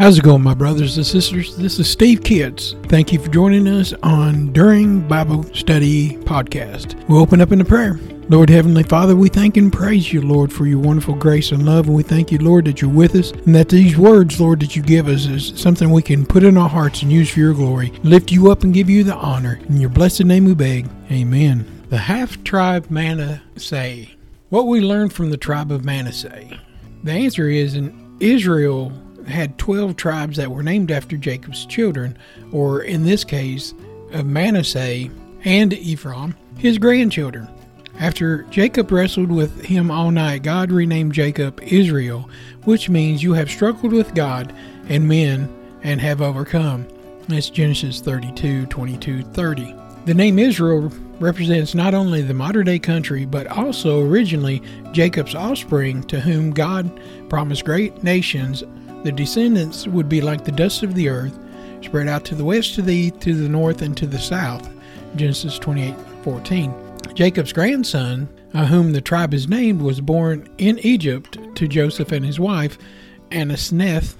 How's it going, my brothers and sisters? This is Steve Kitts. Thank you for joining us on During Bible Study Podcast. We'll open up in a prayer. Lord Heavenly Father, we thank and praise you, Lord, for your wonderful grace and love. And we thank you, Lord, that you're with us and that these words, Lord, that you give us is something we can put in our hearts and use for your glory. Lift you up and give you the honor. In your blessed name we beg. Amen. The half tribe Manasseh. What we learned from the tribe of Manasseh. The answer is in Israel had 12 tribes that were named after Jacob's children, or in this case, of Manasseh and Ephraim, his grandchildren. After Jacob wrestled with him all night, God renamed Jacob Israel, which means you have struggled with God and men and have overcome. That's Genesis 32 22 30. The name Israel represents not only the modern day country, but also originally Jacob's offspring, to whom God promised great nations the descendants would be like the dust of the earth, spread out to the west, to the to the north, and to the south. Genesis 28 14. Jacob's grandson, uh, whom the tribe is named, was born in Egypt to Joseph and his wife, Asenath,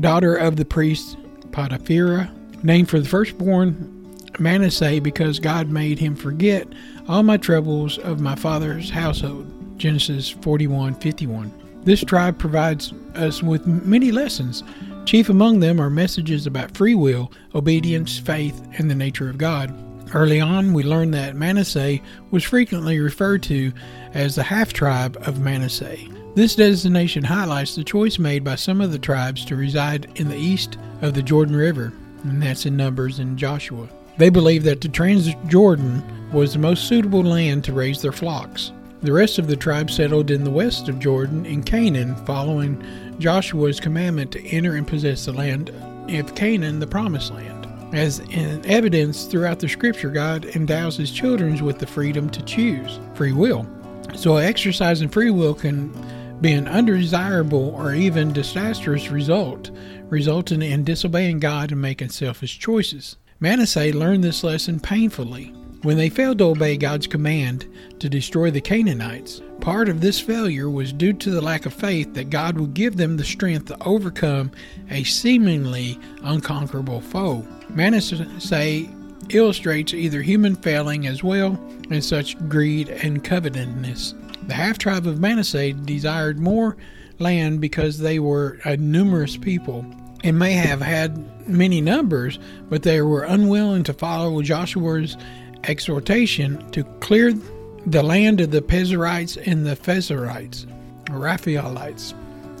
daughter of the priest Potiphera, named for the firstborn Manasseh because God made him forget all my troubles of my father's household. Genesis 41 51. This tribe provides us with many lessons. Chief among them are messages about free will, obedience, faith, and the nature of God. Early on, we learned that Manasseh was frequently referred to as the half tribe of Manasseh. This designation highlights the choice made by some of the tribes to reside in the east of the Jordan River, and that's in Numbers and Joshua. They believed that the Transjordan was the most suitable land to raise their flocks. The rest of the tribe settled in the west of Jordan in Canaan, following Joshua's commandment to enter and possess the land of Canaan, the promised land. As in evidence throughout the scripture, God endows his children with the freedom to choose free will. So, exercising free will can be an undesirable or even disastrous result, resulting in disobeying God and making selfish choices. Manasseh learned this lesson painfully when they failed to obey God's command to destroy the Canaanites. Part of this failure was due to the lack of faith that God would give them the strength to overcome a seemingly unconquerable foe. Manasseh illustrates either human failing as well as such greed and covetousness. The half tribe of Manasseh desired more land because they were a numerous people and may have had many numbers, but they were unwilling to follow Joshua's exhortation to clear the land of the Perizzites and the Pezerites, or Raphaelites.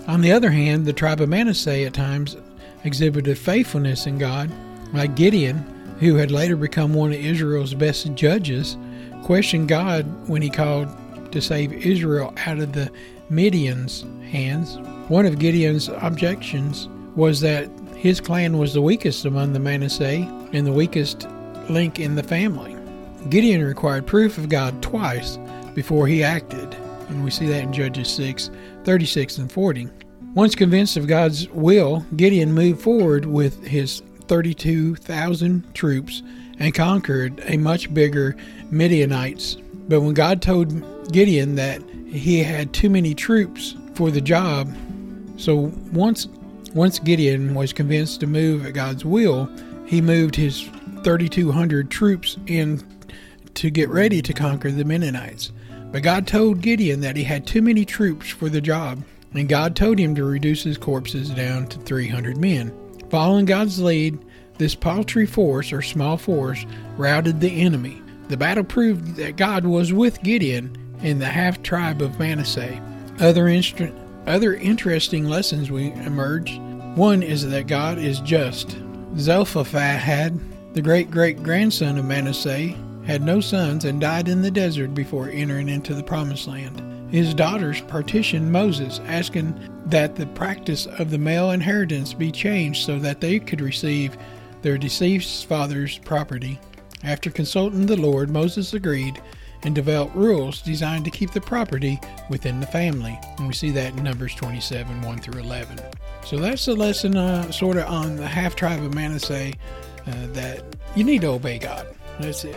On the other hand, the tribe of Manasseh at times exhibited faithfulness in God, like Gideon, who had later become one of Israel's best judges, questioned God when he called to save Israel out of the Midian's hands. One of Gideon's objections was that his clan was the weakest among the Manasseh and the weakest link in the family. Gideon required proof of God twice before he acted, and we see that in Judges 6 36 and 40. Once convinced of God's will, Gideon moved forward with his 32,000 troops and conquered a much bigger Midianites. But when God told Gideon that he had too many troops for the job, so once once Gideon was convinced to move at God's will, he moved his 3,200 troops in to get ready to conquer the Mennonites. But God told Gideon that he had too many troops for the job, and God told him to reduce his corpses down to 300 men. Following God's lead, this paltry force, or small force, routed the enemy. The battle proved that God was with Gideon and the half tribe of Manasseh. Other, inst- other interesting lessons we emerge. One is that God is just. Zelophehad, the great great grandson of Manasseh, had no sons and died in the desert before entering into the promised land. His daughters partitioned Moses, asking that the practice of the male inheritance be changed so that they could receive their deceased father's property. After consulting the Lord, Moses agreed and developed rules designed to keep the property within the family. And we see that in Numbers 27 1 through 11. So that's the lesson, uh, sort of, on the half tribe of Manasseh uh, that you need to obey God. That's it.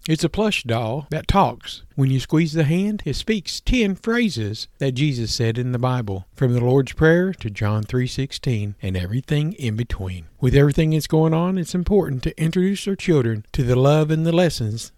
It's a plush doll that talks. When you squeeze the hand, it speaks 10 phrases that Jesus said in the Bible, from the Lord's Prayer to John 3:16 and everything in between. With everything that's going on, it's important to introduce our children to the love and the lessons